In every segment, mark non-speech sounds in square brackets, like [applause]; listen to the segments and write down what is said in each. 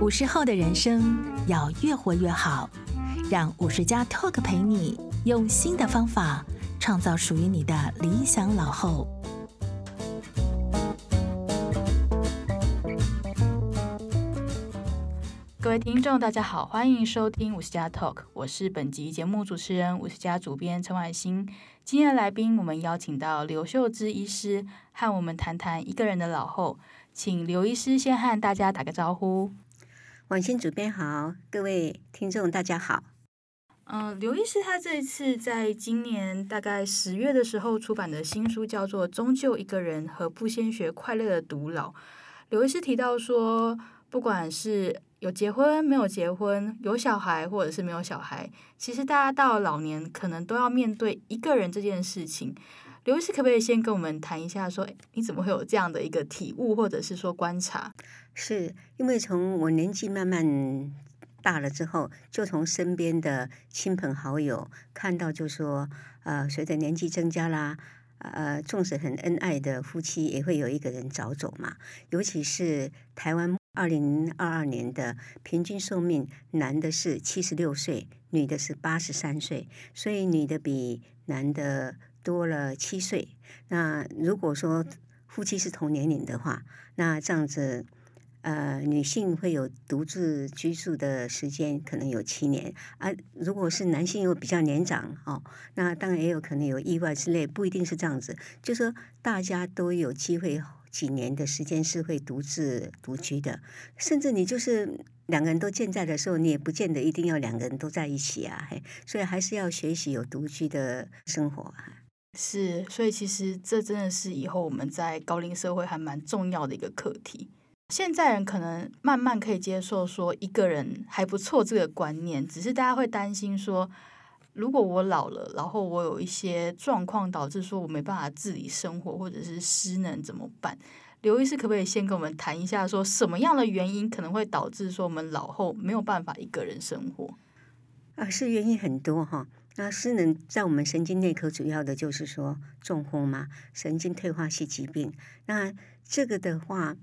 五十后的人生要越活越好，让五十加 Talk 陪你用新的方法创造属于你的理想老后。各位听众，大家好，欢迎收听五十加 Talk，我是本集节目主持人五十加主编陈婉欣。今天的来宾，我们邀请到刘秀芝医师，和我们谈谈一个人的老后。请刘医师先和大家打个招呼。婉欣主编好，各位听众大家好。嗯、刘医师他这一次在今年大概十月的时候出版的新书叫做《终究一个人：和不先学快乐的独老》。刘医师提到说，不管是有结婚没有结婚，有小孩或者是没有小孩，其实大家到老年可能都要面对一个人这件事情。刘医师可不可以先跟我们谈一下，说你怎么会有这样的一个体悟，或者是说观察？是因为从我年纪慢慢大了之后，就从身边的亲朋好友看到，就说呃，随着年纪增加啦，呃，纵使很恩爱的夫妻，也会有一个人早走嘛。尤其是台湾二零二二年的平均寿命，男的是七十六岁，女的是八十三岁，所以女的比男的。多了七岁，那如果说夫妻是同年龄的话，那这样子，呃，女性会有独自居住的时间，可能有七年；啊、如果是男性又比较年长哦，那当然也有可能有意外之类，不一定是这样子。就说大家都有机会几年的时间是会独自独居的，甚至你就是两个人都健在的时候，你也不见得一定要两个人都在一起啊，嘿，所以还是要学习有独居的生活。是，所以其实这真的是以后我们在高龄社会还蛮重要的一个课题。现在人可能慢慢可以接受说一个人还不错这个观念，只是大家会担心说，如果我老了，然后我有一些状况导致说我没办法自理生活，或者是失能怎么办？刘医师可不可以先跟我们谈一下，说什么样的原因可能会导致说我们老后没有办法一个人生活？啊，是原因很多哈。那失能在我们神经内科主要的就是说中风嘛，神经退化性疾病。那这个的话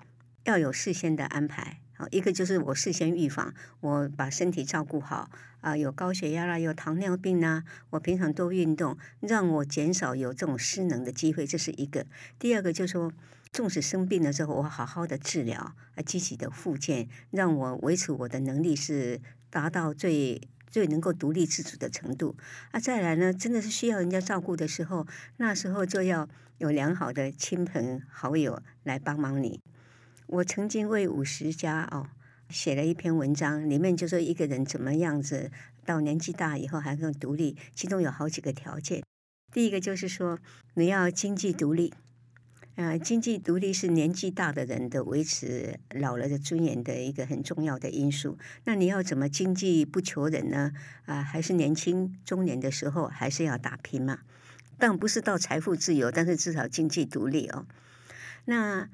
要有事先的安排，好，一个就是我事先预防，我把身体照顾好啊，有高血压啦，有糖尿病呐，我平常多运动，让我减少有这种失能的机会，这是一个。第二个就是说，纵使生病了之后，我好好的治疗啊，积极的复健，让我维持我的能力是达到最。最能够独立自主的程度啊，再来呢，真的是需要人家照顾的时候，那时候就要有良好的亲朋好友来帮忙你。我曾经为五十家哦写了一篇文章，里面就说一个人怎么样子到年纪大以后还更独立，其中有好几个条件。第一个就是说你要经济独立。啊，经济独立是年纪大的人的维持老了的尊严的一个很重要的因素。那你要怎么经济不求人呢？啊，还是年轻中年的时候还是要打拼嘛？但不是到财富自由，但是至少经济独立哦。那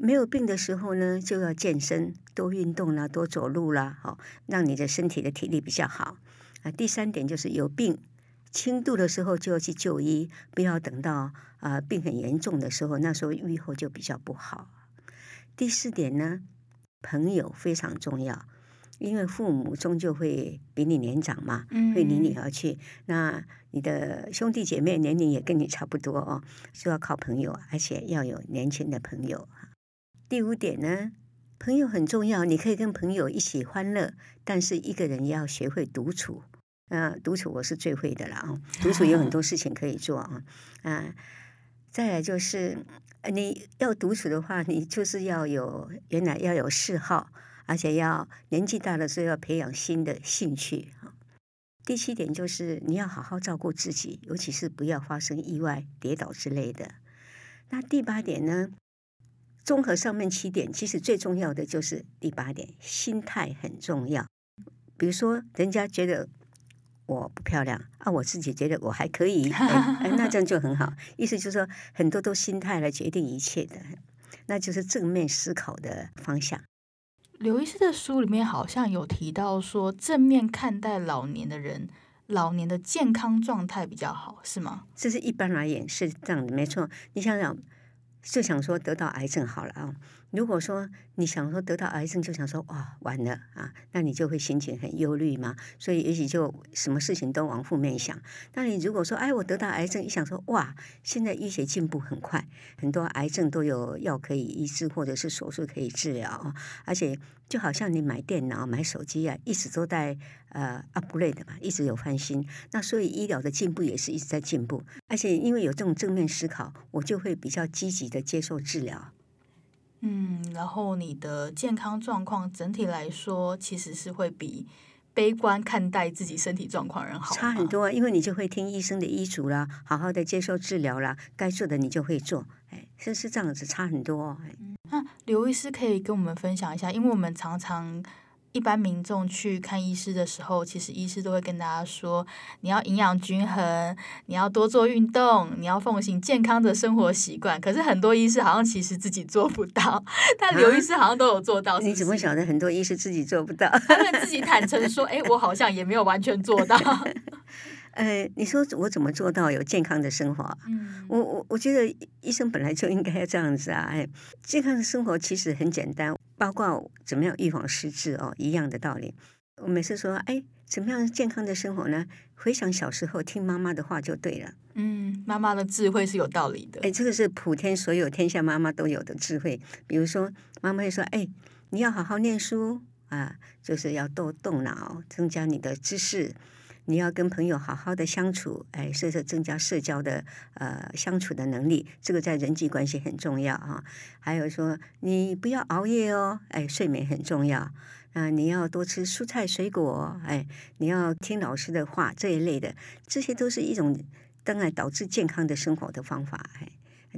没有病的时候呢，就要健身，多运动啦，多走路啦，好，让你的身体的体力比较好。啊，第三点就是有病。轻度的时候就要去就医，不要等到啊、呃、病很严重的时候，那时候愈后就比较不好。第四点呢，朋友非常重要，因为父母终究会比你年长嘛，会离你而去。那你的兄弟姐妹年龄也跟你差不多哦，就要靠朋友，而且要有年轻的朋友。第五点呢，朋友很重要，你可以跟朋友一起欢乐，但是一个人要学会独处。啊，独处我是最会的了啊！独处有很多事情可以做啊。啊，再来就是你要独处的话，你就是要有原来要有嗜好，而且要年纪大了之后要培养新的兴趣啊。第七点就是你要好好照顾自己，尤其是不要发生意外、跌倒之类的。那第八点呢？综合上面七点，其实最重要的就是第八点，心态很重要。比如说，人家觉得。我不漂亮啊，我自己觉得我还可以，[laughs] 哎，那这样就很好。意思就是说，很多都心态来决定一切的，那就是正面思考的方向。刘医师的书里面好像有提到说，正面看待老年的人，老年的健康状态比较好，是吗？这是一般而言是这样的，没错。你想想，就想说得到癌症好了啊，如果说你想说得到癌症，就想说哇完了啊，那你就会心情很忧虑嘛。所以也许就什么事情都往负面想。那你如果说哎我得到癌症，一想说哇，现在医学进步很快，很多癌症都有药可以医治，或者是手术可以治疗，而且就好像你买电脑、买手机啊，一直都在呃 upgrade 嘛，一直有翻新。那所以医疗的进步也是一直在进步，而且因为有这种正面思考，我就会比较积极的接受治疗。嗯，然后你的健康状况整体来说，其实是会比悲观看待自己身体状况人好。差很多，因为你就会听医生的医嘱啦，好好的接受治疗啦，该做的你就会做，哎，是是这样子，差很多。哎，那刘医师可以跟我们分享一下，因为我们常常。一般民众去看医师的时候，其实医师都会跟大家说：你要营养均衡，你要多做运动，你要奉行健康的生活习惯。可是很多医师好像其实自己做不到，[laughs] 但刘医师好像都有做到。啊、是是你怎么晓得很多医师自己做不到？他们自己坦诚说：“ [laughs] 哎，我好像也没有完全做到。[laughs] ”呃，你说我怎么做到有健康的生活？嗯，我我我觉得医生本来就应该要这样子啊！哎，健康的生活其实很简单。包括怎么样预防失智哦，一样的道理。我每次说，哎，怎么样健康的生活呢？回想小时候听妈妈的话就对了。嗯，妈妈的智慧是有道理的。哎，这个是普天所有天下妈妈都有的智慧。比如说，妈妈会说，哎，你要好好念书啊，就是要多动脑，增加你的知识。你要跟朋友好好的相处，哎，所以说增加社交的呃相处的能力，这个在人际关系很重要啊。还有说你不要熬夜哦，哎，睡眠很重要啊。你要多吃蔬菜水果，哎，你要听老师的话这一类的，这些都是一种当然导致健康的生活的方法。哎，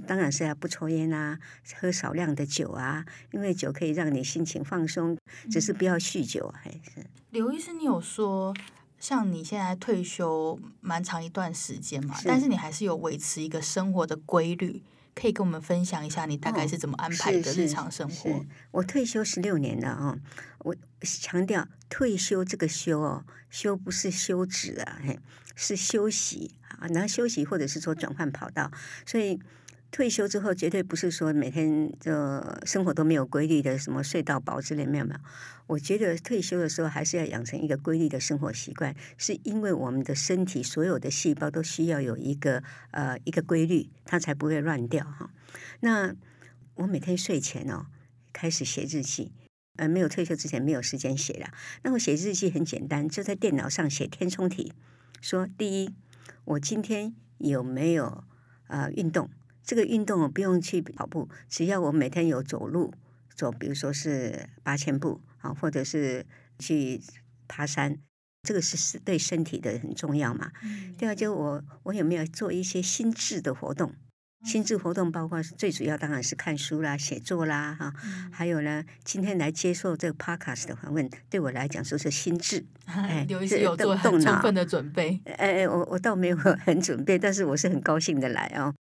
当然是要不抽烟啊，喝少量的酒啊，因为酒可以让你心情放松，只是不要酗酒。还是刘医生，你有说。像你现在退休蛮长一段时间嘛，是但是你还是有维持一个生活的规律，可以跟我们分享一下你大概是怎么安排的日常生活？哦、我退休十六年了啊、哦，我强调退休这个休哦，休不是休止啊，嘿，是休息啊，然后休息或者是说转换跑道，所以。退休之后，绝对不是说每天就生活都没有规律的，什么睡到饱之类没有没有。我觉得退休的时候还是要养成一个规律的生活习惯，是因为我们的身体所有的细胞都需要有一个呃一个规律，它才不会乱掉哈。那我每天睡前哦开始写日记，呃，没有退休之前没有时间写了。那我写日记很简单，就在电脑上写填充题，说第一，我今天有没有呃运动？这个运动我不用去跑步，只要我每天有走路走，比如说是八千步啊，或者是去爬山，这个是是对身体的很重要嘛。嗯、第二就我我有没有做一些心智的活动？心智活动包括最主要当然是看书啦、写作啦哈，嗯、还有呢，今天来接受这个 podcast 的访问，对我来讲说是心智，[laughs] 哎，有一些有做很充分的准备。哎，我我倒没有很准备，但是我是很高兴的来哦。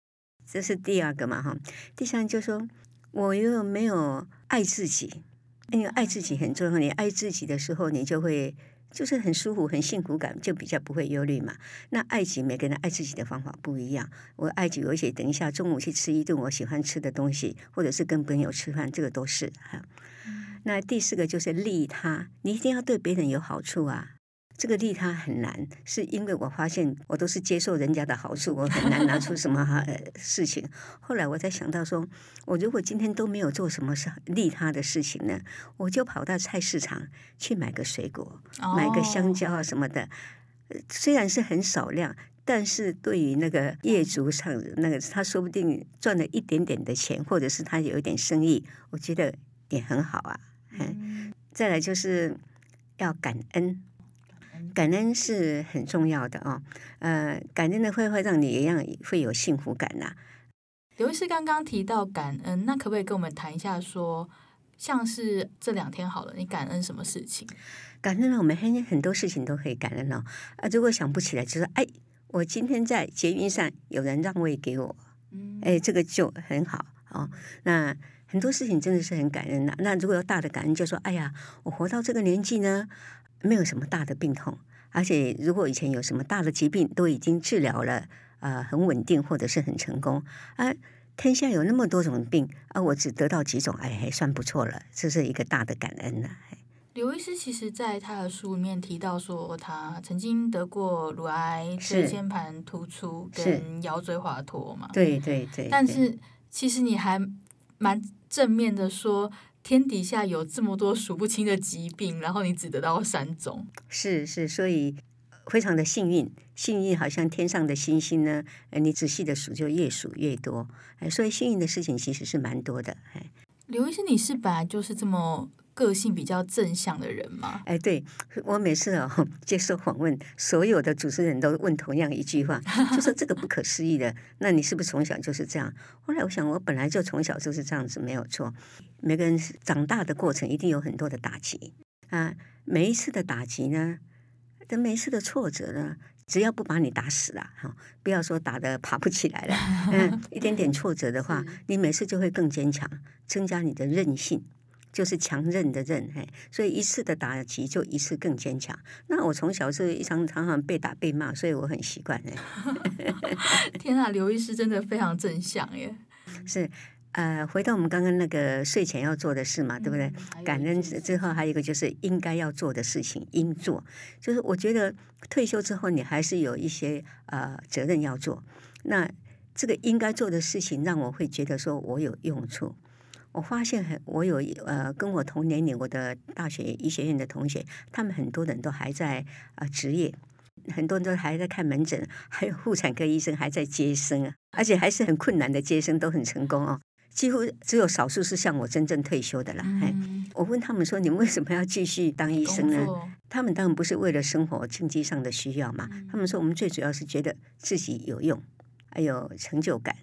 这是第二个嘛，哈。第三就是说，我又没有爱自己，因为爱自己很重要。你爱自己的时候，你就会就是很舒服、很幸福感，就比较不会忧虑嘛。那爱己，每个人爱自己的方法不一样。我爱己，而且等一下中午去吃一顿我喜欢吃的东西，或者是跟朋友吃饭，这个都是哈。那第四个就是利他，你一定要对别人有好处啊。这个利他很难，是因为我发现我都是接受人家的好处，我很难拿出什么事情。后来我才想到说，我如果今天都没有做什么是利他的事情呢，我就跑到菜市场去买个水果，买个香蕉啊什么的。虽然是很少量，但是对于那个业主上那个，他说不定赚了一点点的钱，或者是他有一点生意，我觉得也很好啊。嗯，再来就是要感恩。感恩是很重要的哦，呃，感恩的会会让你一样会有幸福感呐、啊。刘医师刚刚提到感恩，那可不可以跟我们谈一下说，说像是这两天好了，你感恩什么事情？感恩了，我们很很多事情都可以感恩哦。啊，如果想不起来，就说哎，我今天在捷运上有人让位给我，嗯，哎，这个就很好哦。那很多事情真的是很感恩的。那如果有大的感恩，就说哎呀，我活到这个年纪呢。没有什么大的病痛，而且如果以前有什么大的疾病，都已经治疗了，呃，很稳定或者是很成功啊。天下有那么多种病，而我只得到几种，哎，还算不错了，这是一个大的感恩了。刘医师其实在他的书里面提到说，他曾经得过乳癌、椎间盘突出跟腰椎滑脱嘛。对对对。但是其实你还蛮正面的说，天底下有这么多数不清的疾病，然后你只得到三种。是是，所以非常的幸运，幸运好像天上的星星呢，你仔细的数就越数越多。哎，所以幸运的事情其实是蛮多的。哎，刘医生，你是本来就是这么。个性比较正向的人吗？哎，对，我每次哦接受访问，所有的主持人都问同样一句话，就说这个不可思议的。那你是不是从小就是这样？后来我想，我本来就从小就是这样子，没有错。每个人长大的过程一定有很多的打击啊，每一次的打击呢，跟每一次的挫折呢，只要不把你打死了哈，不要说打的爬不起来了，[laughs] 嗯，一点点挫折的话，[laughs] 你每次就会更坚强，增加你的韧性。就是强韧的韧，嘿，所以一次的打击就一次更坚强。那我从小是一常常常被打被骂，所以我很习惯哎。[laughs] 天啊，刘医师真的非常正向耶！是，呃，回到我们刚刚那个睡前要做的事嘛，对不对？感恩之后还有一个就是应该要做的事情应做。就是我觉得退休之后你还是有一些呃责任要做。那这个应该做的事情让我会觉得说我有用处。我发现很，我有呃，跟我同年龄，我的大学医学院的同学，他们很多人都还在啊职业，很多人都还在看门诊，[laughs] 还有妇产科医生还在接生啊，而且还是很困难的接生，都很成功哦。几乎只有少数是像我真正退休的了。嗯、我问他们说：“你们为什么要继续当医生呢？”他们当然不是为了生活经济上的需要嘛。他们说：“我们最主要是觉得自己有用，还有成就感。”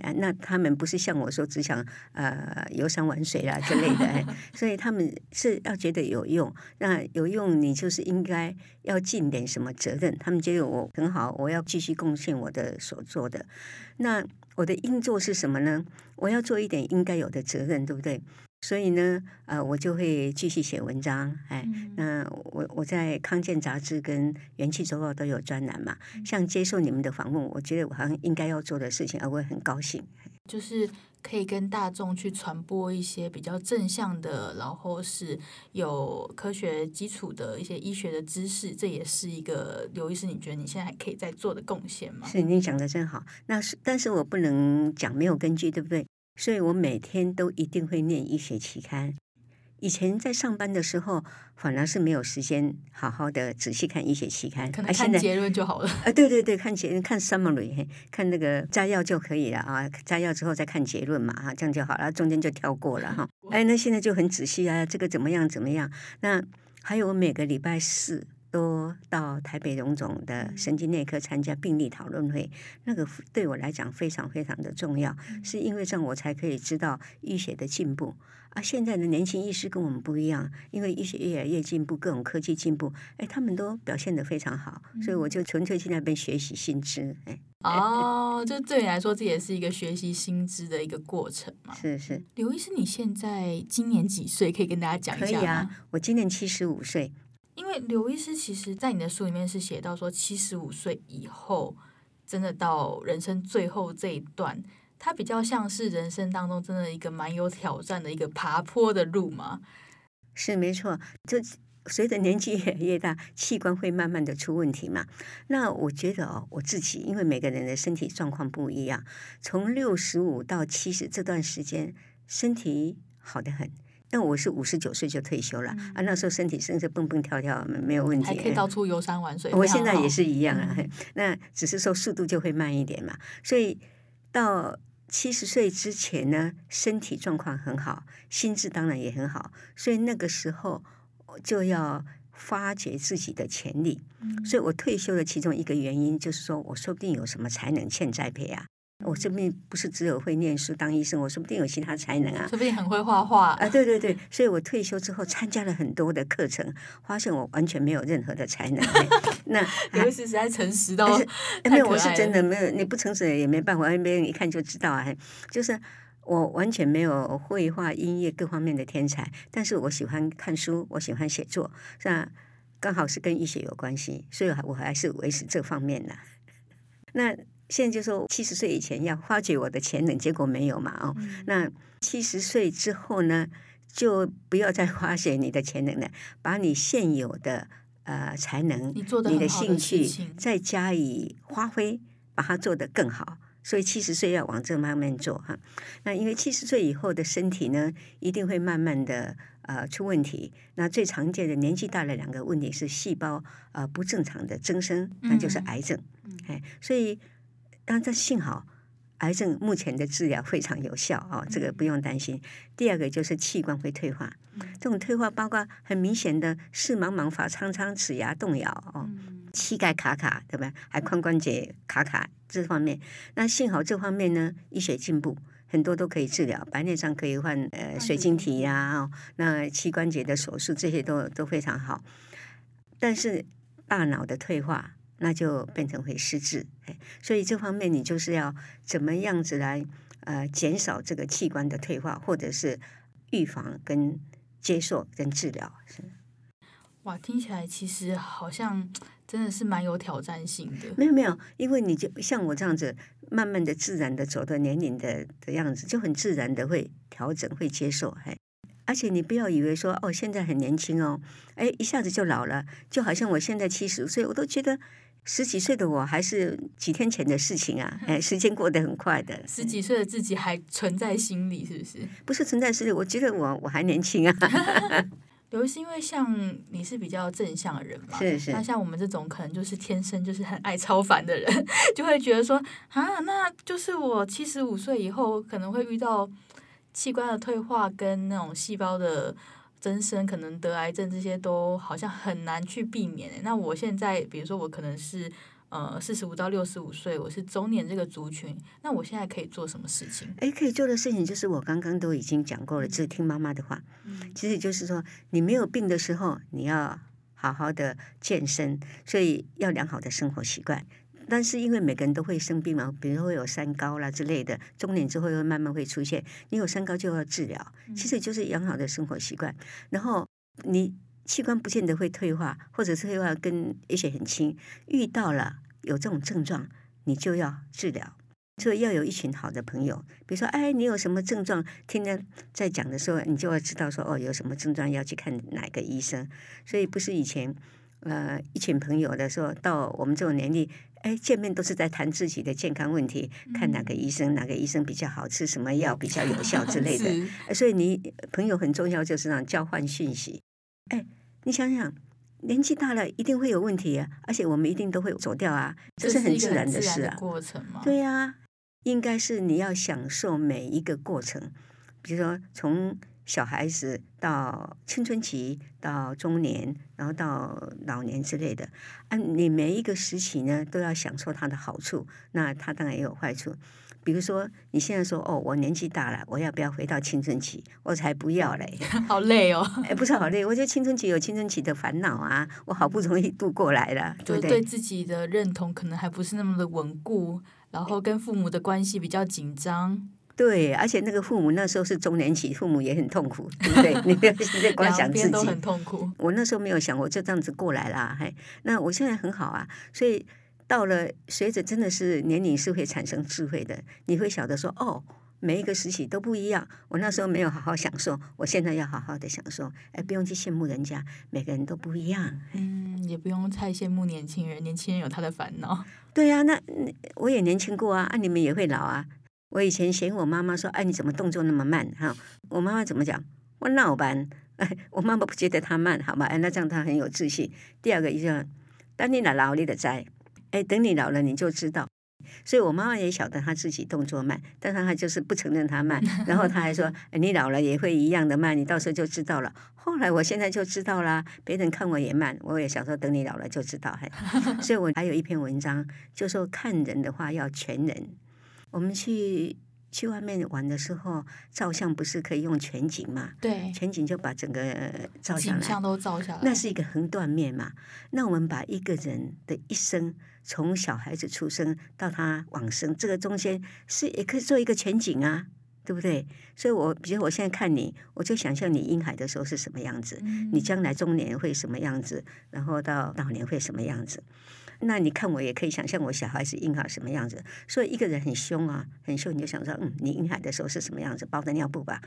啊，那他们不是像我说只想呃游山玩水啦之类的，哎，[laughs] 所以他们是要觉得有用。那有用，你就是应该要尽点什么责任。他们觉得我很好，我要继续贡献我的所做的。那我的应做是什么呢？我要做一点应该有的责任，对不对？所以呢，呃，我就会继续写文章，哎，那我我在康健杂志跟元气周报都有专栏嘛。像接受你们的访问，我觉得我好像应该要做的事情，而我也很高兴。就是可以跟大众去传播一些比较正向的，然后是有科学基础的一些医学的知识，这也是一个刘医师，你觉得你现在还可以再做的贡献吗？是，你讲的真好。那是，但是我不能讲没有根据，对不对？所以我每天都一定会念医学期刊。以前在上班的时候，反而是没有时间好好的仔细看医学期刊，可能看结论就好了。啊，对对对，看结论，看 summary，看那个摘要就可以了啊。摘要之后再看结论嘛，啊，这样就好了，中间就跳过了哈。[laughs] 哎，那现在就很仔细啊，这个怎么样怎么样？那还有我每个礼拜四。都到台北荣总的神经内科参加病例讨论会，那个对我来讲非常非常的重要，是因为这样我才可以知道医学的进步。啊，现在的年轻医师跟我们不一样，因为医学越来越进步，各种科技进步，哎，他们都表现得非常好，所以我就纯粹去那边学习新知。哎，哦，就对你来说，这也是一个学习新知的一个过程嘛。是是，刘医师，你现在今年几岁？可以跟大家讲一下吗？可以啊，我今年七十五岁。因为刘医师其实，在你的书里面是写到说，七十五岁以后，真的到人生最后这一段，它比较像是人生当中真的一个蛮有挑战的一个爬坡的路嘛。是没错，就随着年纪越越大，器官会慢慢的出问题嘛。那我觉得哦，我自己因为每个人的身体状况不一样，从六十五到七十这段时间，身体好得很。那我是五十九岁就退休了、嗯、啊，那时候身体甚至蹦蹦跳跳，没有问题，还可以到处游山玩水。我现在也是一样啊，嗯、[laughs] 那只是说速度就会慢一点嘛。所以到七十岁之前呢，身体状况很好，心智当然也很好，所以那个时候就要发掘自己的潜力。嗯、所以我退休的其中一个原因就是说，我说不定有什么才能欠栽培啊。我这边不是只有会念书当医生，我说不定有其他才能啊，说不定很会画画啊。对对对，所以我退休之后参加了很多的课程，发现我完全没有任何的才能。那刘医师实在诚实到，没有，我是真的没有，你不诚实也没办法，别人一看就知道啊。就是我完全没有绘画、音乐各方面的天才，但是我喜欢看书，我喜欢写作，那刚好是跟医学有关系，所以我还是维持这方面的。[laughs] 那现在就说七十岁以前要发掘我的潜能，结果没有嘛？哦，嗯、那七十岁之后呢，就不要再发掘你的潜能了，把你现有的呃才能、你，的你的兴趣再加以发挥，把它做得更好。所以七十岁要往这方面做哈。那因为七十岁以后的身体呢，一定会慢慢的呃出问题。那最常见的年纪大了两个问题是细胞呃不正常的增生，那就是癌症。哎、嗯，所以。但这幸好，癌症目前的治疗非常有效哦，这个不用担心。第二个就是器官会退化，这种退化包括很明显的视茫茫、发苍苍、齿牙动摇哦，膝盖卡卡，对吧？还髋关节卡卡这方面。那幸好这方面呢，医学进步，很多都可以治疗，白内障可以换呃水晶体呀、啊，哦，那膝关节的手术这些都都非常好。但是大脑的退化。那就变成会失智，所以这方面你就是要怎么样子来呃减少这个器官的退化，或者是预防跟接受跟治疗。是，哇，听起来其实好像真的是蛮有挑战性的。没有没有，因为你就像我这样子，慢慢的自然的走到年龄的的样子，就很自然的会调整会接受，哎。而且你不要以为说哦，现在很年轻哦，哎，一下子就老了，就好像我现在七十岁，我都觉得。十几岁的我还是几天前的事情啊！哎，时间过得很快的。十几岁的自己还存在心里，是不是？不是存在心里，我觉得我我还年轻啊。[laughs] 有是因为像你是比较正向的人嘛？是是。那像我们这种可能就是天生就是很爱超凡的人，[laughs] 就会觉得说啊，那就是我七十五岁以后可能会遇到器官的退化跟那种细胞的。增生可能得癌症，这些都好像很难去避免。那我现在，比如说我可能是呃四十五到六十五岁，我是中年这个族群，那我现在可以做什么事情？哎，可以做的事情就是我刚刚都已经讲过了，就是听妈妈的话。嗯，其实就是说，你没有病的时候，你要好好的健身，所以要良好的生活习惯。但是因为每个人都会生病嘛，比如说会有三高啦之类的，中年之后又慢慢会出现。你有三高就要治疗，其实就是良好的生活习惯。然后你器官不见得会退化，或者是退化跟也许很轻。遇到了有这种症状，你就要治疗。所以要有一群好的朋友，比如说，哎，你有什么症状？天天在讲的时候，你就要知道说，哦，有什么症状要去看哪个医生。所以不是以前。呃，一群朋友的时候，到我们这种年纪，哎，见面都是在谈自己的健康问题，嗯、看哪个医生，哪个医生比较好，吃什么药比较有 [laughs] 效之类的。所以你朋友很重要，就是让交换讯息。哎，你想想，年纪大了一定会有问题啊，而且我们一定都会走掉啊，这是很自然的事啊。过程吗？对呀、啊，应该是你要享受每一个过程，比如说从。小孩子到青春期，到中年，然后到老年之类的，啊，你每一个时期呢，都要享受它的好处，那它当然也有坏处。比如说，你现在说哦，我年纪大了，我要不要回到青春期？我才不要嘞，[laughs] 好累哦。哎，不是好累，我觉得青春期有青春期的烦恼啊，我好不容易度过来了，对不对？对自己的认同可能还不是那么的稳固，然后跟父母的关系比较紧张。对，而且那个父母那时候是中年期，父母也很痛苦，对不对？[laughs] 你不要现在光想自己，都很痛苦。我那时候没有想，我就这样子过来啦，嘿，那我现在很好啊。所以到了随着真的是年龄是会产生智慧的，你会晓得说，哦，每一个时期都不一样。我那时候没有好好享受，我现在要好好的享受。哎，不用去羡慕人家，每个人都不一样。嗯，也不用太羡慕年轻人，年轻人有他的烦恼。对呀、啊，那我也年轻过啊，啊，你们也会老啊。我以前嫌我妈妈说：“哎，你怎么动作那么慢？”哈，我妈妈怎么讲？我闹班，哎，我妈妈不觉得她慢，好吧？哎，那这样她很有自信。第二个一个，当你老了，你的在，哎，等你老了你就知道。所以我妈妈也晓得她自己动作慢，但是她就是不承认她慢，然后她还说：“哎，你老了也会一样的慢，你到时候就知道了。”后来我现在就知道啦，别人看我也慢，我也想说等你老了就知道。嘿，所以我还有一篇文章，就说看人的话要全人。我们去去外面玩的时候，照相不是可以用全景嘛？对，全景就把整个照下来，景象都照下来，那是一个横断面嘛。那我们把一个人的一生，从小孩子出生到他往生，这个中间是也可以做一个全景啊，对不对？所以我，我比如我现在看你，我就想象你婴孩的时候是什么样子，嗯、你将来中年会什么样子，然后到老年会什么样子。那你看我也可以想象我小孩子婴孩什么样子。所以一个人很凶啊，很凶，你就想说，嗯，你婴孩的时候是什么样子？包的尿布吧，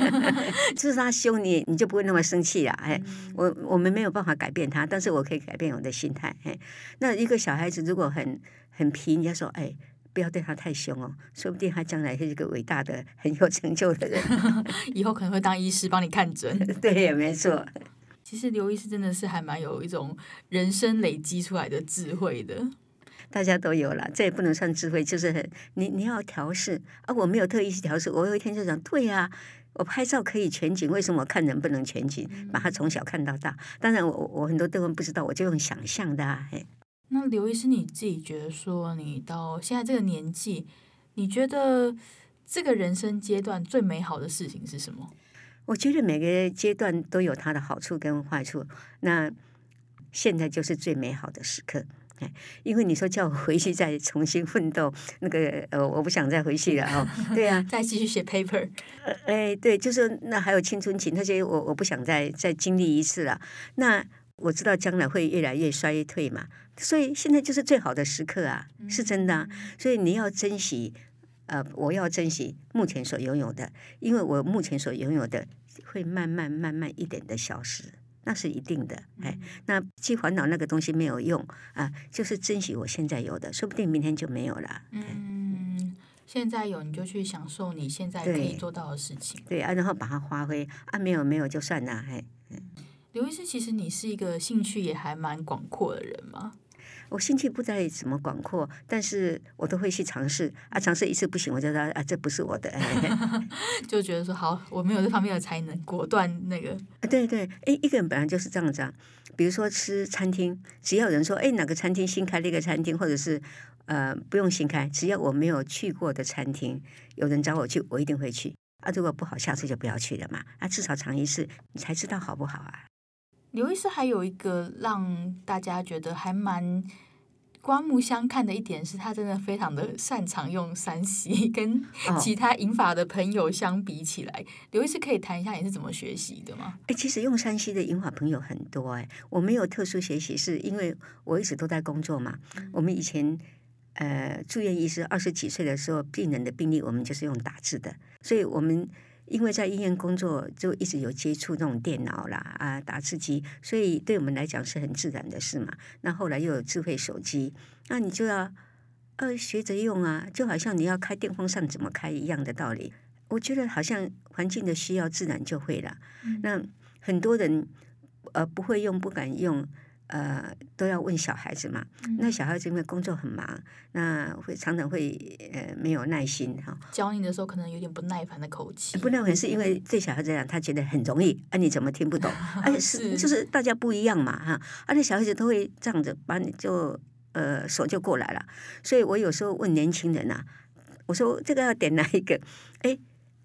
[laughs] 就是他凶你，你就不会那么生气了。哎，我我们没有办法改变他，但是我可以改变我的心态。哎，那一个小孩子如果很很皮，人家说，哎。不要对他太凶哦，说不定他将来是一个伟大的、很有成就的人，[laughs] 以后可能会当医师帮你看诊。[laughs] 对，也没错。其实刘医师真的是还蛮有一种人生累积出来的智慧的。大家都有了，这也不能算智慧，就是很你你要调试啊！我没有特意去调试，我有一天就想，对呀、啊，我拍照可以全景，为什么我看人不能全景？把他从小看到大。当然我，我我很多地方不知道，我就用想象的啊。那刘医师，你自己觉得说，你到现在这个年纪，你觉得这个人生阶段最美好的事情是什么？我觉得每个阶段都有它的好处跟坏处。那现在就是最美好的时刻，因为你说叫我回去再重新奋斗，那个呃，我不想再回去了哦。[laughs] 对啊，再继续写 paper。哎，对，就是那还有青春期那些，我我不想再再经历一次了。那我知道将来会越来越衰退嘛。所以现在就是最好的时刻啊，是真的啊。所以你要珍惜，呃，我要珍惜目前所拥有的，因为我目前所拥有的会慢慢、慢慢一点的消失，那是一定的。哎，那去烦恼那个东西没有用啊，就是珍惜我现在有的，说不定明天就没有了。嗯，现在有你就去享受你现在可以做到的事情，对，啊，然后把它发挥啊，没有没有就算了。哎，刘医师，其实你是一个兴趣也还蛮广阔的人嘛。我兴趣不再怎么广阔，但是我都会去尝试啊，尝试一次不行，我就说啊，这不是我的，[laughs] 就觉得说好，我没有这方面的才能，果断那个。啊，对对，哎，一个人本来就是这样子啊。比如说吃餐厅，只要有人说，哎，哪个餐厅新开了一个餐厅，或者是呃不用新开，只要我没有去过的餐厅，有人找我去，我一定会去。啊，如果不好，下次就不要去了嘛。啊，至少尝一次，你才知道好不好啊。刘医师还有一个让大家觉得还蛮刮目相看的一点是，他真的非常的擅长用三 C，跟其他银发的朋友相比起来，刘医师可以谈一下你是怎么学习的吗？哎，其实用三 C 的银发朋友很多哎，我没有特殊学习，是因为我一直都在工作嘛。我们以前呃住院医师二十几岁的时候，病人的病历我们就是用打字的，所以我们。因为在医院工作，就一直有接触那种电脑啦啊，打字机，所以对我们来讲是很自然的事嘛。那后来又有智慧手机，那你就要呃学着用啊，就好像你要开电风扇怎么开一样的道理。我觉得好像环境的需要，自然就会了。嗯、那很多人呃不会用，不敢用。呃，都要问小孩子嘛。嗯、那小孩子因为工作很忙，那会常常会呃没有耐心哈。教你的时候可能有点不耐烦的口气。不耐烦是因为对小孩子来讲，他觉得很容易，啊你怎么听不懂？[laughs] 而且、啊、是就是大家不一样嘛哈。而、啊、且小孩子都会这样子，把你就呃手就过来了。所以我有时候问年轻人啊，我说这个要点哪一个？哎，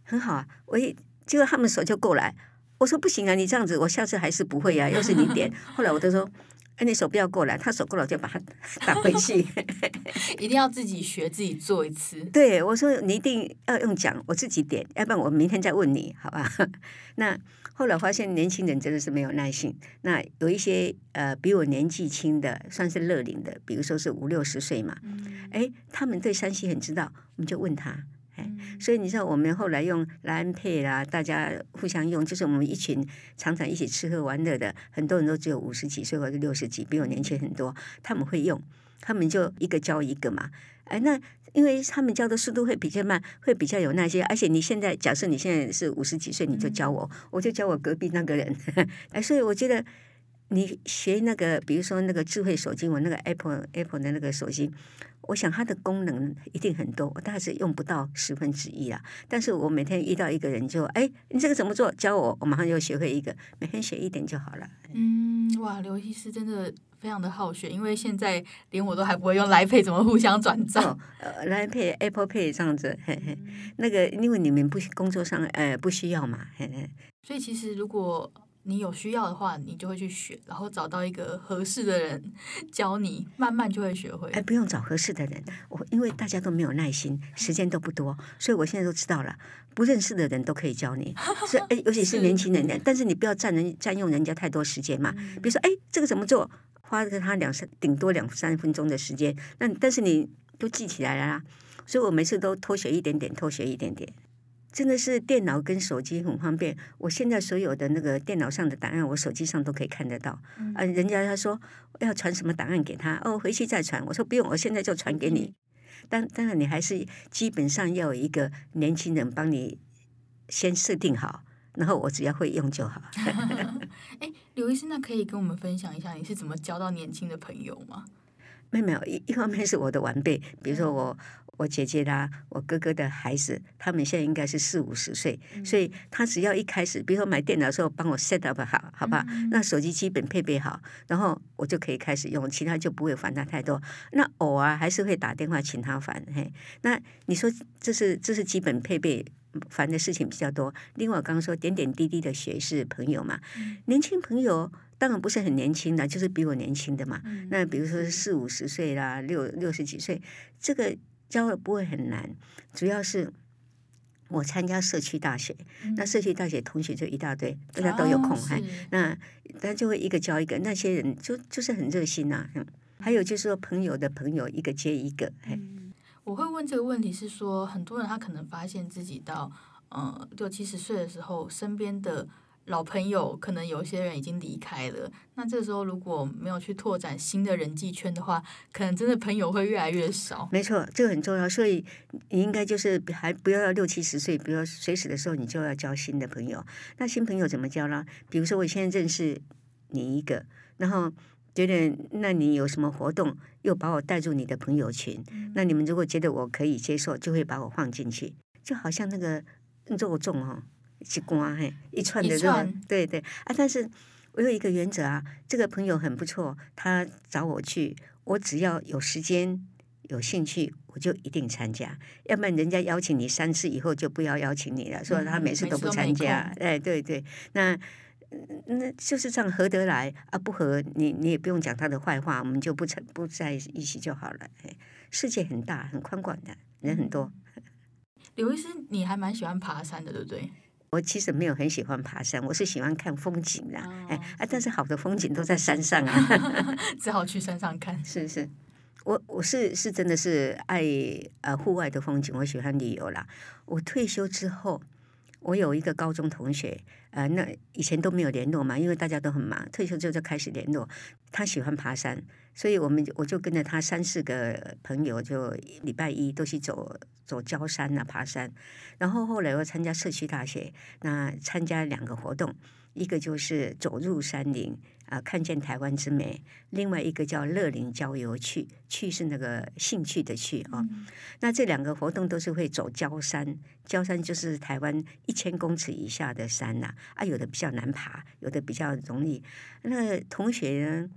很好啊，我一结果他们手就过来。我说不行啊，你这样子我下次还是不会啊。要是你点，[laughs] 后来我都说。哎，你手不要过来，他手过来就把他打回去。[laughs] 一定要自己学，自己做一次。对，我说你一定要用讲，我自己点，要不然我明天再问你，好吧？[laughs] 那后来发现年轻人真的是没有耐性。那有一些呃比我年纪轻的，算是乐龄的，比如说是五六十岁嘛，哎、嗯，他们对山西很知道，我们就问他。所以你知道，我们后来用 Line Pay 啦，大家互相用，就是我们一群常常一起吃喝玩乐的，很多人都只有五十几岁或者六十几，比我年轻很多。他们会用，他们就一个教一个嘛。哎，那因为他们教的速度会比较慢，会比较有耐心。而且你现在假设你现在是五十几岁，你就教我，我就教我隔壁那个人。[laughs] 哎，所以我觉得你学那个，比如说那个智慧手机，我那个 Apple Apple 的那个手机。我想它的功能一定很多，我大概是用不到十分之一啊。但是我每天遇到一个人就，哎，你这个怎么做？教我，我马上就学会一个。每天学一点就好了。嗯，哇，刘医师真的非常的好学，因为现在连我都还不会用 Line Pay，怎么互相转账？哦，呃，Line Pay、Apple Pay 这样子，嘿嘿，那个因为你们不工作上，呃，不需要嘛，嘿嘿。所以其实如果你有需要的话，你就会去学，然后找到一个合适的人教你，慢慢就会学会。哎，不用找合适的人，我因为大家都没有耐心，时间都不多，所以我现在都知道了，不认识的人都可以教你。所以，哎，尤其是年轻人，是但是你不要占人占用人家太多时间嘛。嗯、比如说，哎，这个怎么做？花个他两三顶多两三分钟的时间，那但是你都记起来了啦。所以我每次都偷学一点点，偷学一点点。真的是电脑跟手机很方便。我现在所有的那个电脑上的档案，我手机上都可以看得到。嗯、啊，人家他说要传什么档案给他，哦，回去再传。我说不用，我现在就传给你。但当然，你还是基本上要有一个年轻人帮你先设定好，然后我只要会用就好。[laughs] [laughs] 哎，刘医师，那可以跟我们分享一下你是怎么交到年轻的朋友吗？没有没有，一一方面是我的晚辈，比如说我。我姐姐啦，我哥哥的孩子，他们现在应该是四五十岁，嗯、所以他只要一开始，比如说买电脑的时候，帮我 set up 好，好吧？嗯、那手机基本配备好，然后我就可以开始用，其他就不会烦他太多。那偶尔还是会打电话请他烦，嘿。那你说这是这是基本配备，烦的事情比较多。另外我刚刚说点点滴滴的学是朋友嘛，嗯、年轻朋友当然不是很年轻的，就是比我年轻的嘛。嗯、那比如说四五十岁啦，六六十几岁，这个。教的不会很难，主要是我参加社区大学，嗯、那社区大学同学就一大堆，大家都有空，哈、哦，那他就会一个教一个，那些人就就是很热心呐、啊，嗯，还有就是说朋友的朋友一个接一个，嗯，我会问这个问题是说，很多人他可能发现自己到呃六七十岁的时候，身边的。老朋友可能有些人已经离开了，那这时候如果没有去拓展新的人际圈的话，可能真的朋友会越来越少。没错，这个很重要，所以你应该就是还不要到六七十岁，比如随时的时候你就要交新的朋友。那新朋友怎么交呢？比如说我现在认识你一个，然后觉得那你有什么活动，又把我带入你的朋友群，嗯、那你们如果觉得我可以接受，就会把我放进去，就好像那个肉粽哦。去刮嘿，一串的肉，对对啊！但是我有一个原则啊，这个朋友很不错，他找我去，我只要有时间、有兴趣，我就一定参加。要不然人家邀请你三次以后，就不要邀请你了，说他每次都不参加。哎，对对，那那就是这样合得来啊，不合你你也不用讲他的坏话，我们就不成不在一起就好了。哎世界很大，很宽广的，人很多。刘医师，你还蛮喜欢爬山的，对不对？我其实没有很喜欢爬山，我是喜欢看风景的，哦、哎啊！但是好的风景都在山上啊 [laughs] [laughs] 只好去山上看。是是，我我是是真的是爱呃户外的风景，我喜欢旅游啦。我退休之后，我有一个高中同学，呃，那以前都没有联络嘛，因为大家都很忙。退休之后就开始联络，他喜欢爬山。所以我们我就跟着他三四个朋友，就礼拜一都去走走郊山啊，爬山。然后后来我参加社区大学，那参加两个活动，一个就是走入山林啊，看见台湾之美；另外一个叫乐林郊游去，去是那个兴趣的去啊。嗯、那这两个活动都是会走郊山，郊山就是台湾一千公尺以下的山呐，啊，有的比较难爬，有的比较容易。那同学呢？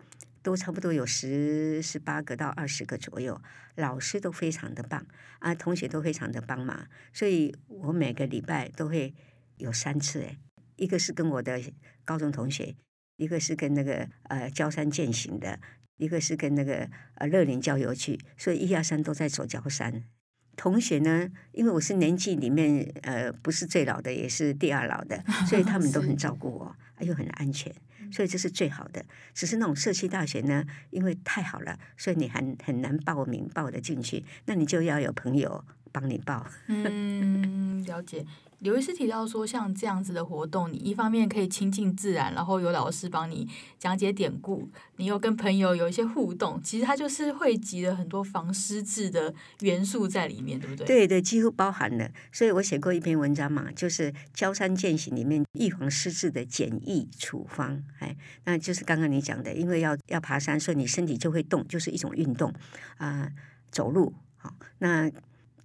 都差不多有十十八个到二十个左右，老师都非常的棒啊，同学都非常的帮忙，所以我每个礼拜都会有三次诶，一个是跟我的高中同学，一个是跟那个呃焦山践行的，一个是跟那个呃乐林郊游去，所以一二三都在走焦山。同学呢，因为我是年纪里面呃不是最老的，也是第二老的，所以他们都很照顾我，又很安全。所以这是最好的，只是那种社区大学呢，因为太好了，所以你很很难报名报得进去，那你就要有朋友帮你报。[laughs] 嗯，了解。刘医师提到说，像这样子的活动，你一方面可以亲近自然，然后有老师帮你讲解典故，你又跟朋友有一些互动，其实它就是汇集了很多防失智的元素在里面，对不对？对对，几乎包含了。所以我写过一篇文章嘛，就是《郊山健行》里面预防失智的简易处方。哎，那就是刚刚你讲的，因为要要爬山，所以你身体就会动，就是一种运动啊、走路好那。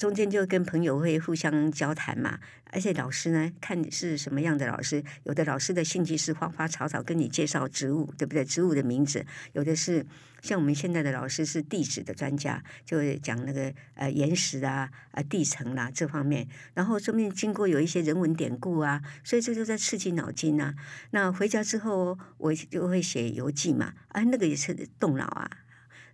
中间就跟朋友会互相交谈嘛，而且老师呢，看你是什么样的老师，有的老师的兴趣是花花草草跟你介绍植物，对不对？植物的名字，有的是像我们现在的老师是地质的专家，就讲那个呃岩石啊、呃地层啦、啊、这方面，然后中间经过有一些人文典故啊，所以这就在刺激脑筋啊。那回家之后，我就会写游记嘛，啊，那个也是动脑啊。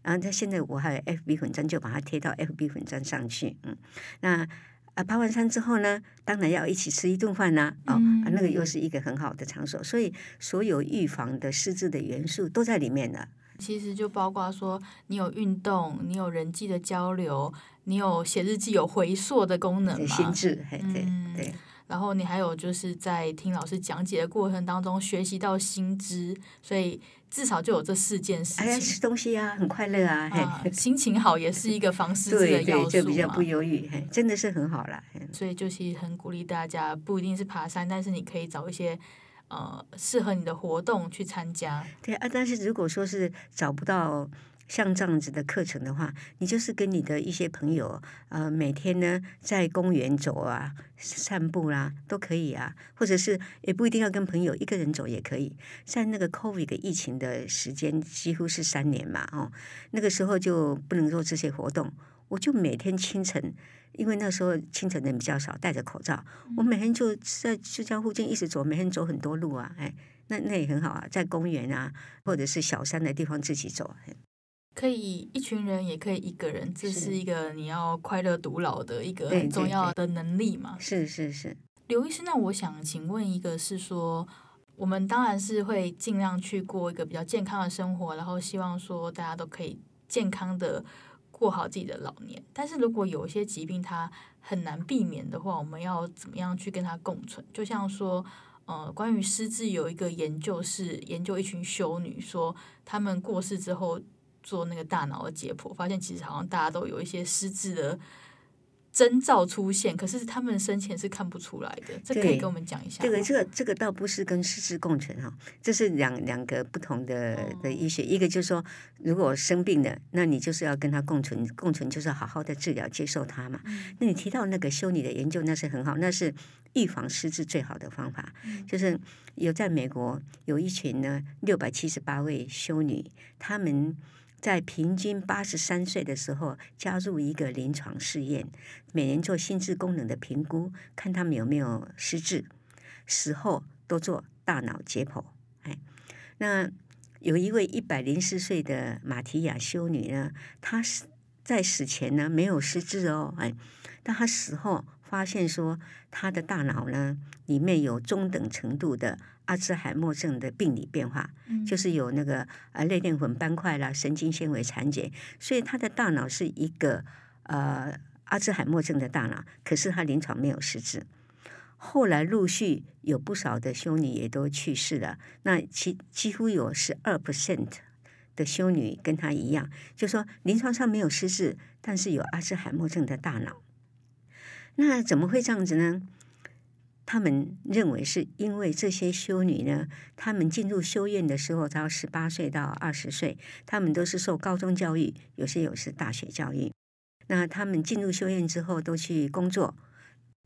然后他现在我还有 FB 粉砖，就把它贴到 FB 粉砖上去。嗯，那啊爬完山之后呢，当然要一起吃一顿饭呐。哦，嗯、啊，那个又是一个很好的场所，所以所有预防的失智的元素都在里面了。其实就包括说，你有运动，你有人际的交流，你有写日记、有回溯的功能嘛？心智，对对。嗯然后你还有就是在听老师讲解的过程当中学习到新知，所以至少就有这四件事情。哎呀，吃东西啊，很快乐啊，啊心情好也是一个防 [laughs] 失智的要素对对，就比较不忧郁，真的是很好啦。所以就是很鼓励大家，不一定是爬山，但是你可以找一些呃适合你的活动去参加。对啊，但是如果说是找不到。像这样子的课程的话，你就是跟你的一些朋友，呃，每天呢在公园走啊、散步啦、啊，都可以啊，或者是也不一定要跟朋友一个人走也可以。在那个 COVID 的疫情的时间，几乎是三年嘛，哦，那个时候就不能做这些活动，我就每天清晨，因为那时候清晨人比较少，戴着口罩，我每天就在就在附近一直走，每天走很多路啊，哎，那那也很好啊，在公园啊，或者是小山的地方自己走。可以一群人，也可以一个人，这是一个你要快乐独老的一个很重要的能力嘛？是是是。刘医师，那我想请问一个，是说我们当然是会尽量去过一个比较健康的生活，然后希望说大家都可以健康的过好自己的老年。但是如果有一些疾病它很难避免的话，我们要怎么样去跟它共存？就像说，呃，关于失智有一个研究是研究一群修女，说他们过世之后。做那个大脑的解剖，发现其实好像大家都有一些失智的征兆出现，可是他们生前是看不出来的。这可以跟我们讲一下。这个这个这个倒不是跟失智共存哈，这是两两个不同的的医学。一个就是说，如果生病了，那你就是要跟他共存，共存就是好好的治疗，接受他嘛。那你提到那个修女的研究，那是很好，那是预防失智最好的方法。就是有在美国有一群呢六百七十八位修女，她们。在平均八十三岁的时候，加入一个临床试验，每年做心智功能的评估，看他们有没有失智。死后都做大脑解剖。哎，那有一位一百零四岁的马提亚修女呢，她死在死前呢没有失智哦，哎，但她死后发现说，她的大脑呢里面有中等程度的。阿兹海默症的病理变化，嗯、就是有那个呃类淀粉斑块啦、神经纤维残解，所以他的大脑是一个呃阿兹海默症的大脑，可是他临床没有失智。后来陆续有不少的修女也都去世了，那其几乎有十二 percent 的修女跟他一样，就说临床上没有失智，但是有阿兹海默症的大脑。那怎么会这样子呢？他们认为是因为这些修女呢，他们进入修院的时候，到十八岁到二十岁，他们都是受高中教育，有些有是大学教育。那他们进入修院之后，都去工作，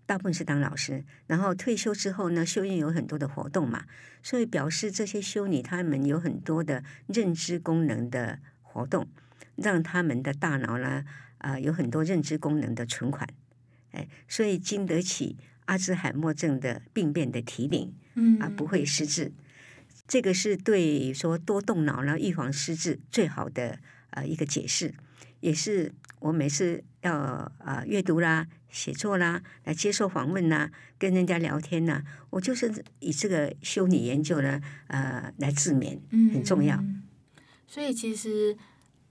大部分是当老师。然后退休之后呢，修院有很多的活动嘛，所以表示这些修女他们有很多的认知功能的活动，让他们的大脑呢，啊、呃，有很多认知功能的存款，哎，所以经得起。阿兹海默症的病变的提领，嗯，啊，不会失智，这个是对说多动脑呢预防失智最好的呃一个解释，也是我每次要啊、呃、阅读啦、写作啦、来接受访问啦、跟人家聊天呐，我就是以这个修女研究呢呃来自勉，很重要。嗯、所以其实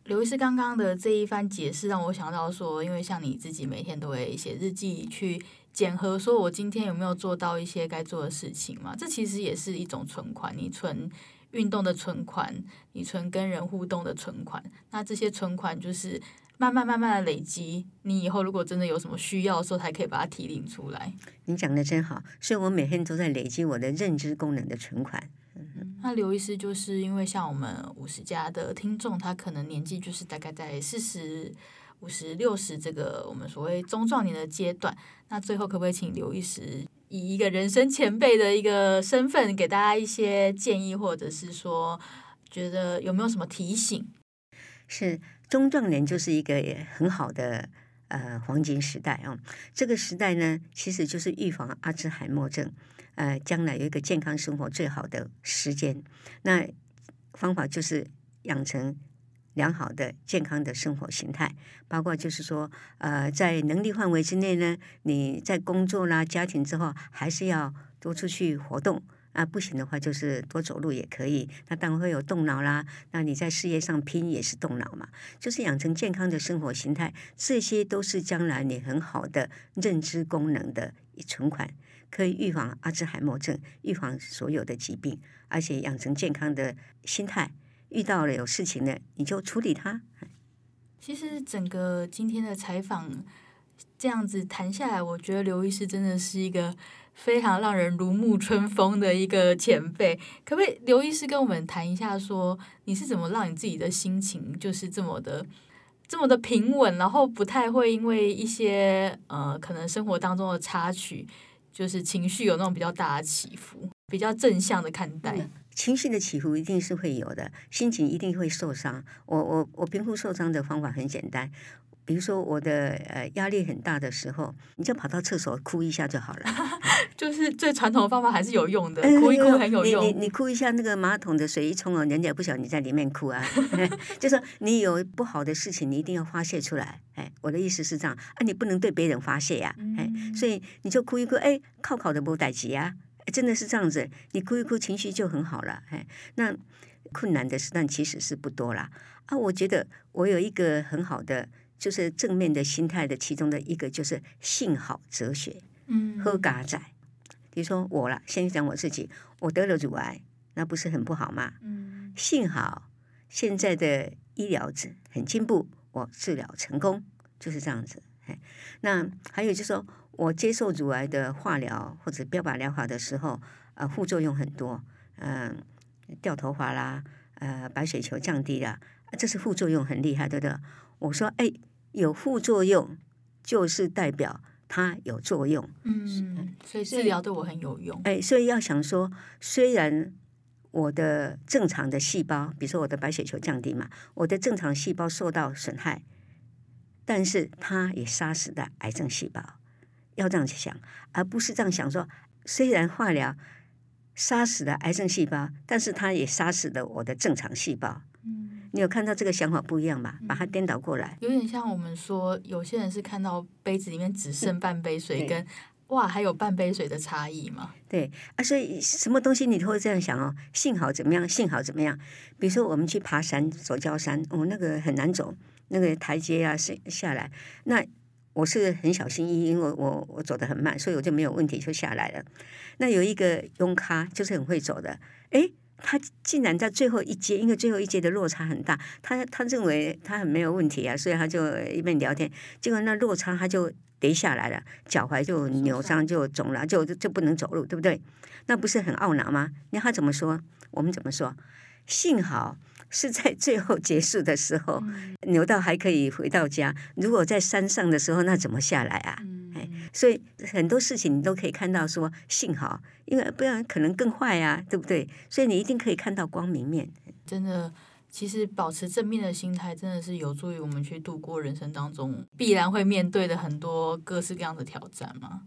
刘医师刚刚的这一番解释让我想到说，因为像你自己每天都会写日记去。检核说，我今天有没有做到一些该做的事情嘛？这其实也是一种存款，你存运动的存款，你存跟人互动的存款。那这些存款就是慢慢慢慢的累积，你以后如果真的有什么需要的时候，才可以把它提领出来。你讲的真好，所以我每天都在累积我的认知功能的存款。嗯、那刘医师就是因为像我们五十家的听众，他可能年纪就是大概在四十。五十六十这个我们所谓中壮年的阶段，那最后可不可以请刘医师以一个人生前辈的一个身份，给大家一些建议，或者是说，觉得有没有什么提醒？是中壮年就是一个很好的呃黄金时代啊、哦，这个时代呢，其实就是预防阿兹海默症，呃，将来有一个健康生活最好的时间。那方法就是养成。良好的健康的生活形态，包括就是说，呃，在能力范围之内呢，你在工作啦、家庭之后，还是要多出去活动，啊，不行的话就是多走路也可以。那当然会有动脑啦。那你在事业上拼也是动脑嘛，就是养成健康的生活形态，这些都是将来你很好的认知功能的存款，可以预防阿兹海默症，预防所有的疾病，而且养成健康的心态，遇到了有事情的你就处理它。其实整个今天的采访这样子谈下来，我觉得刘医师真的是一个。非常让人如沐春风的一个前辈，可不可以刘医师跟我们谈一下说，说你是怎么让你自己的心情就是这么的这么的平稳，然后不太会因为一些呃可能生活当中的插曲，就是情绪有那种比较大的起伏，比较正向的看待。嗯，情绪的起伏一定是会有的，心情一定会受伤。我我我评估受伤的方法很简单。比如说我的呃压力很大的时候，你就跑到厕所哭一下就好了。[laughs] 就是最传统的方法还是有用的，哭一哭很有用。你你你哭一下，那个马桶的水一冲哦，人家也不晓得你在里面哭啊。[laughs] 就说你有不好的事情，你一定要发泄出来。哎，我的意思是这样啊，你不能对别人发泄呀。哎，所以你就哭一哭，哎，靠靠的不待急啊，真的是这样子。你哭一哭，情绪就很好了。哎，那困难的事，但其实是不多啦。啊，我觉得我有一个很好的。就是正面的心态的其中的一个，就是幸好哲学。嗯，喝嘎仔，比如说我啦，先讲我自己，我得了乳癌，那不是很不好吗？嗯，幸好现在的医疗子很进步，我治疗成功，就是这样子。那还有就是说我接受乳癌的化疗或者标靶疗法的时候，呃，副作用很多，嗯、呃，掉头发啦，呃，白血球降低了，这是副作用很厉害，对不对？我说，哎。有副作用，就是代表它有作用。嗯，所以治疗对我很有用。哎，所以要想说，虽然我的正常的细胞，比如说我的白血球降低嘛，我的正常细胞受到损害，但是它也杀死了癌症细胞。要这样去想，而不是这样想说，虽然化疗杀死了癌症细胞，但是它也杀死了我的正常细胞。嗯你有看到这个想法不一样吗？把它颠倒过来，有点像我们说，有些人是看到杯子里面只剩半杯水，跟哇还有半杯水的差异嘛？对啊，所以什么东西你都会这样想哦。幸好怎么样？幸好怎么样？比如说我们去爬山，走郊山，哦，那个很难走，那个台阶啊，下下来，那我是很小心翼翼，因为我我走得很慢，所以我就没有问题，就下来了。那有一个佣咖，就是很会走的，诶。他竟然在最后一阶，因为最后一阶的落差很大，他他认为他很没有问题啊，所以他就一边聊天，结果那落差他就跌下来了，脚踝就扭伤就肿了，就就不能走路，对不对？那不是很懊恼吗？你他怎么说？我们怎么说？幸好是在最后结束的时候牛到还可以回到家，如果在山上的时候，那怎么下来啊？哎，所以很多事情你都可以看到说幸好。因为不然可能更坏呀，对不对？所以你一定可以看到光明面。真的，其实保持正面的心态，真的是有助于我们去度过人生当中必然会面对的很多各式各样的挑战嘛。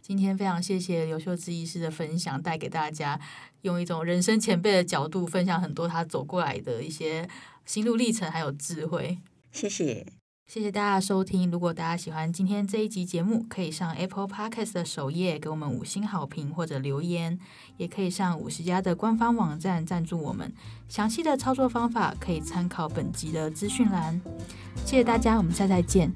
今天非常谢谢刘秀芝医师的分享，带给大家用一种人生前辈的角度分享很多他走过来的一些心路历程，还有智慧。谢谢。谢谢大家的收听。如果大家喜欢今天这一集节目，可以上 Apple Podcast 的首页给我们五星好评或者留言，也可以上五十家的官方网站赞助我们。详细的操作方法可以参考本集的资讯栏。谢谢大家，我们下次再见。